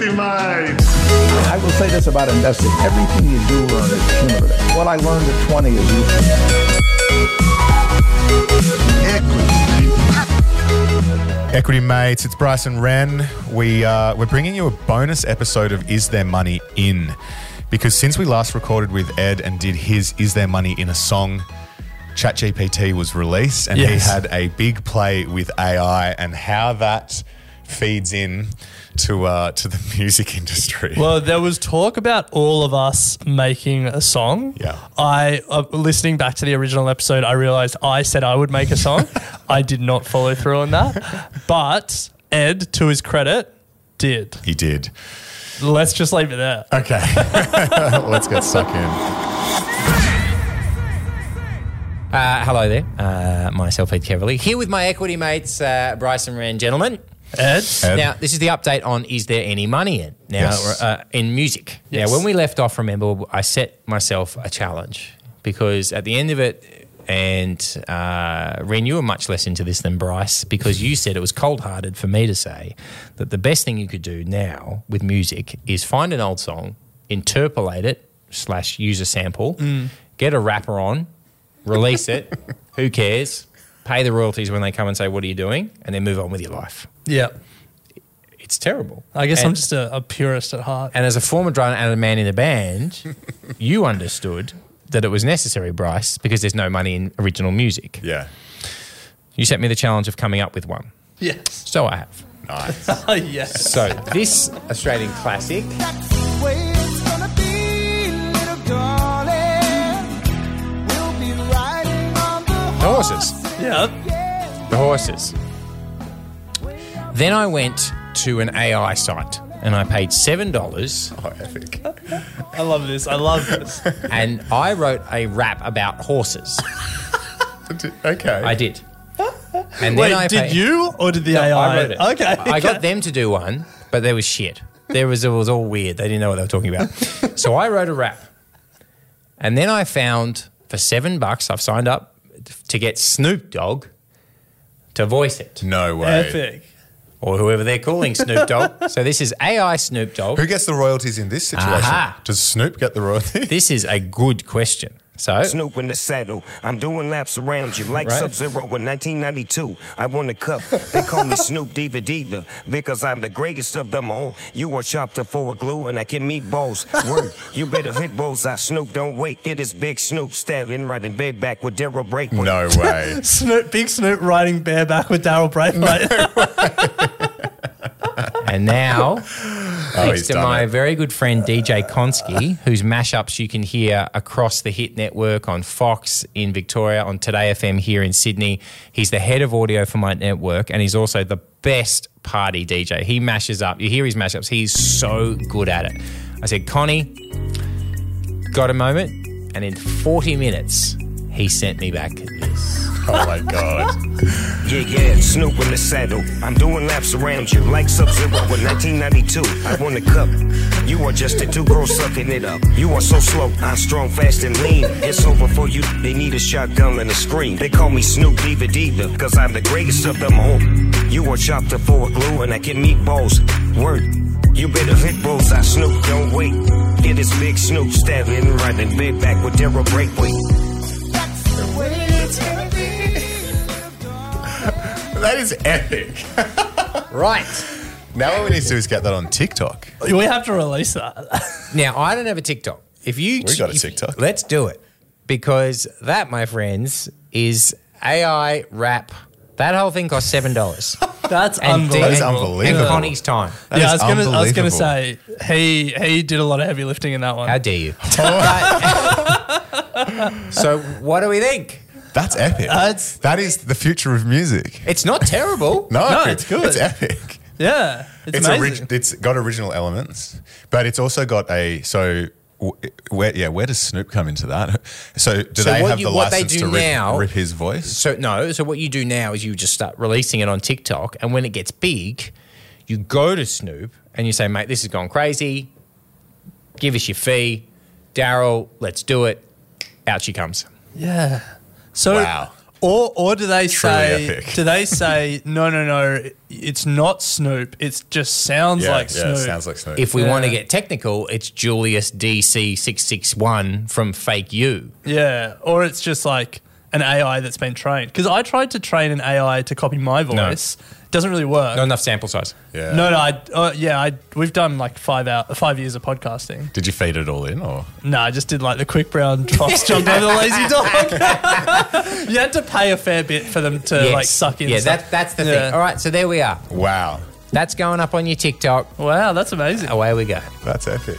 Equity Mate. I will say this about investing. Everything you do learn is cumulative. What I learned at 20 is useful. Equity mates, it's Bryson Wren. We uh, we're bringing you a bonus episode of Is There Money In? Because since we last recorded with Ed and did his Is There Money in a song, ChatGPT was released and he had a big play with AI and how that feeds in to uh, to the music industry. Well, there was talk about all of us making a song. Yeah. I, uh, listening back to the original episode, I realized I said I would make a song. I did not follow through on that. But Ed, to his credit, did. he did. Let's just leave it there. Okay, let's get stuck in. Uh, hello there, uh, myself Ed Kavalee, here with my equity mates uh, Bryce and Ren, gentlemen. Ed? Ed. Now, this is the update on is there any money in now Yes. uh, in music. Yes. Now, when we left off, remember I set myself a challenge because at the end of it, and uh, Ren, you were much less into this than Bryce because you said it was cold hearted for me to say that the best thing you could do now with music is find an old song, interpolate it, slash use a sample, get a rapper on, release it, who cares, pay the royalties when they come and say, What are you doing? and then move on with your life. Yeah. It's terrible. I guess And- I'm just a, a purist at heart. and as a former drummer and a man in a band, you understood that it was necessary, Bryce, because there's no money in original music. Yeah, You set me the challenge of coming up with one. yes. So I have. nice. yes. So this Australian classic, the horses. Yeah. The horses. Then I went to an AI site and I paid $7 Oh, epic. I love this. I love this. and I wrote a rap about horses. Okay, I did. And Wait, I did paid- you or did the No, AI? I wrote it. Okay. I got them to do one, but there was shit. There was it was all weird. They didn't know what they were talking about. so I wrote a rap, and then I found for seven bucks I've signed up to get Snoop Dogg to voice it, No way. Epic. or whoever they're calling Snoop Dogg. so this is AI Snoop Dogg. Who gets the royalties in this situation? Aha. Does Snoop get the royalties? This is a good question. So Snoop in the saddle. I'm doing laps around you like Right. Sub Zero in 1992. I won the cup. They call me Snoop Diva Diva because I'm the greatest of them all. You are chopped up for a glue and I can meet balls. Word, you better hit balls. I Snoop, don't wait. It is Big Snoop standing right in bed back with Daryl Braithwaite. no way. Snoop, big Snoop riding bareback with Daryl Braithwaite. and now Oh, Thanks to my it. very good friend DJ Konsky, whose mashups you can hear across the Hit Network on Fox in Victoria, on Today FM here in Sydney. He's the head of audio for my network, and he's also the best party DJ. He mashes up. You hear his mashups. He's so good at it. I said, Connie, got a moment? And in 40 minutes, he sent me back this. Oh my god. Yeah, yeah, Snoop in the saddle. I'm doing laps around you like Sub Zero in 1992. I won the cup. You are just a two girl sucking it up. You are so slow. I'm strong, fast, and lean. It's over for you. They need a shotgun and a scream. They call me Snoop Diva Diva, cause I'm the greatest of them all. You are chopped up for glue and I can meet balls. Word. You better hit bullseye, Snoop, don't wait. Get this big Snoop stabbing in big back with Daryl Braithwaite. That is epic. Right. Now what we need to do is get that on TikTok. We have to release that. Now, I don't have a TikTok. If you We got a if- TikTok. let's do it because that, my friends, is AI rap. That whole thing costs seven dollars. That's unbelievable. That is and- unbelievable. And Connie's time. That yeah, I is was gonna, I was gonna unbelievable. say he he did a lot of heavy lifting in that one. How dare you? But- so, what do we think? That's epic. That's- that is the future of music. It's not terrible. No, No, it's good. It's epic. yeah, it's, It's amazing. orig- It's got original elements, but it's also got a so. Where yeah, where does Snoop come into that? So do So they have you- the what they license do to rip, now- rip his voice? So no. So what you do now is you just start releasing it on TikTok, and when it gets big, you go to Snoop and you say, "Mate, this has gone crazy. Give us your fee, Daryl. Let's do it." Out she comes. yeah. So Wow. Or or do they Truly say epic. do they say no no no it's not Snoop it just sounds Yeah, like yeah, Snoop. sounds like Snoop. If we Yeah. want to get technical, it's Julius DC six six one from Fake You. Yeah, or it's just like an AI that's been trained. Because I tried to train an AI to copy my voice. Doesn't really work. Not enough sample size. yeah. no, no, I, uh, yeah, I, we've done like five out, five years of podcasting. Did you feed it all in or? No, I just did like the quick brown fox jumped over the lazy dog. you had to pay a fair bit for them to Yes. like suck in. Yeah, stuff. that, that's the Yeah. thing. All right, so there we are. Wow, That's going up on your TikTok. Wow, that's amazing. Away we go. that's epic.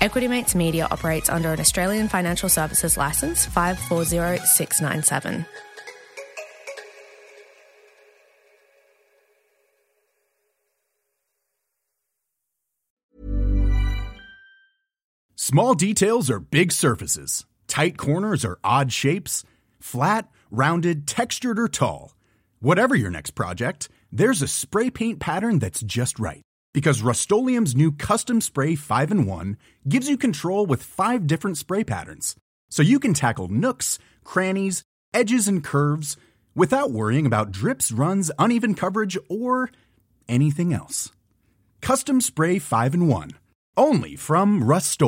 Equity Mates Media operates under an Australian Financial Services Licence 540697. Small details are big surfaces. Tight corners are odd shapes. Flat, rounded, textured, or tall. Whatever your next project, there's a spray paint pattern that's just right. Because Rust-Oleum Custom Spray 5 and 1 gives you control with five different spray patterns. So you can tackle nooks, crannies, edges, and curves without worrying about drips, runs, uneven coverage, or anything else. Custom Spray 5 and 1. Only from Rust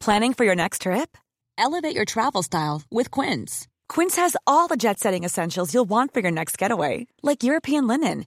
Planning for your next trip? Elevate your travel style with Quince. Quince has all the jet setting essentials you'll want for your next getaway, like European linen,